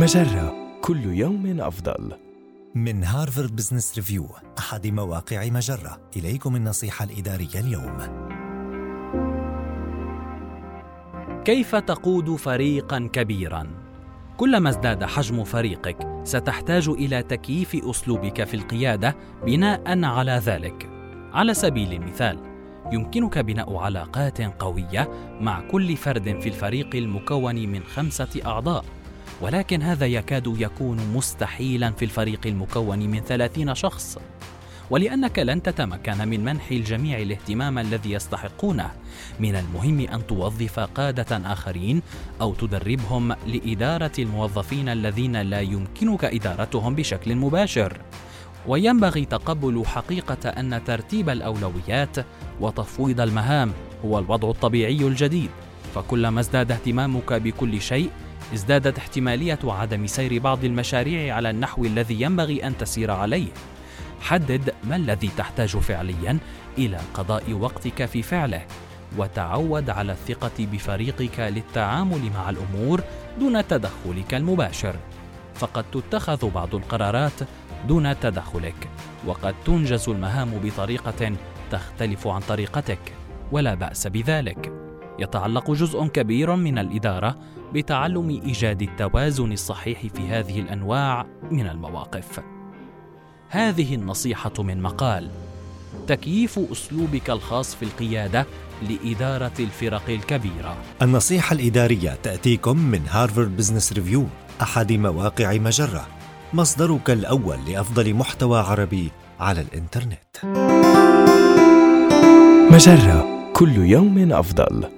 مجرة كل يوم أفضل. من هارفارد بزنس ريفيو أحد مواقع مجرة. إليكم النصيحة الإدارية اليوم. كيف تقود فريقا كبيرا؟ كلما ازداد حجم فريقك ستحتاج إلى تكييف أسلوبك في القيادة بناء على ذلك. على سبيل المثال يمكنك بناء علاقات قوية مع كل فرد في الفريق المكون من خمسة أعضاء. ولكن هذا يكاد يكون مستحيلا في الفريق المكون من ثلاثين شخص. ولأنك لن تتمكن من منح الجميع الاهتمام الذي يستحقونه. من المهم أن توظف قادة آخرين أو تدربهم لإدارة الموظفين الذين لا يمكنك إدارتهم بشكل مباشر. وينبغي تقبل حقيقة أن ترتيب الأولويات وتفويض المهام هو الوضع الطبيعي الجديد. فكلما ازداد اهتمامك بكل شيء ازدادت احتمالية عدم سير بعض المشاريع على النحو الذي ينبغي أن تسير عليه. حدد ما الذي تحتاج فعليا إلى قضاء وقتك في فعله وتعود على الثقة بفريقك للتعامل مع الأمور دون تدخلك المباشر. فقد تتخذ بعض القرارات دون تدخلك وقد تنجز المهام بطريقة تختلف عن طريقتك ولا بأس بذلك. يتعلق جزء كبير من الإدارة بتعلم إيجاد التوازن الصحيح في هذه الأنواع من المواقف. هذه النصيحة من مقال تكييف أسلوبك الخاص في القيادة لإدارة الفرق الكبيرة. النصيحة الإدارية تأتيكم من هارفارد بزنس ريفيو أحد مواقع مجرة. مصدرك الأول لأفضل محتوى عربي على الإنترنت. مجرة كل يوم أفضل.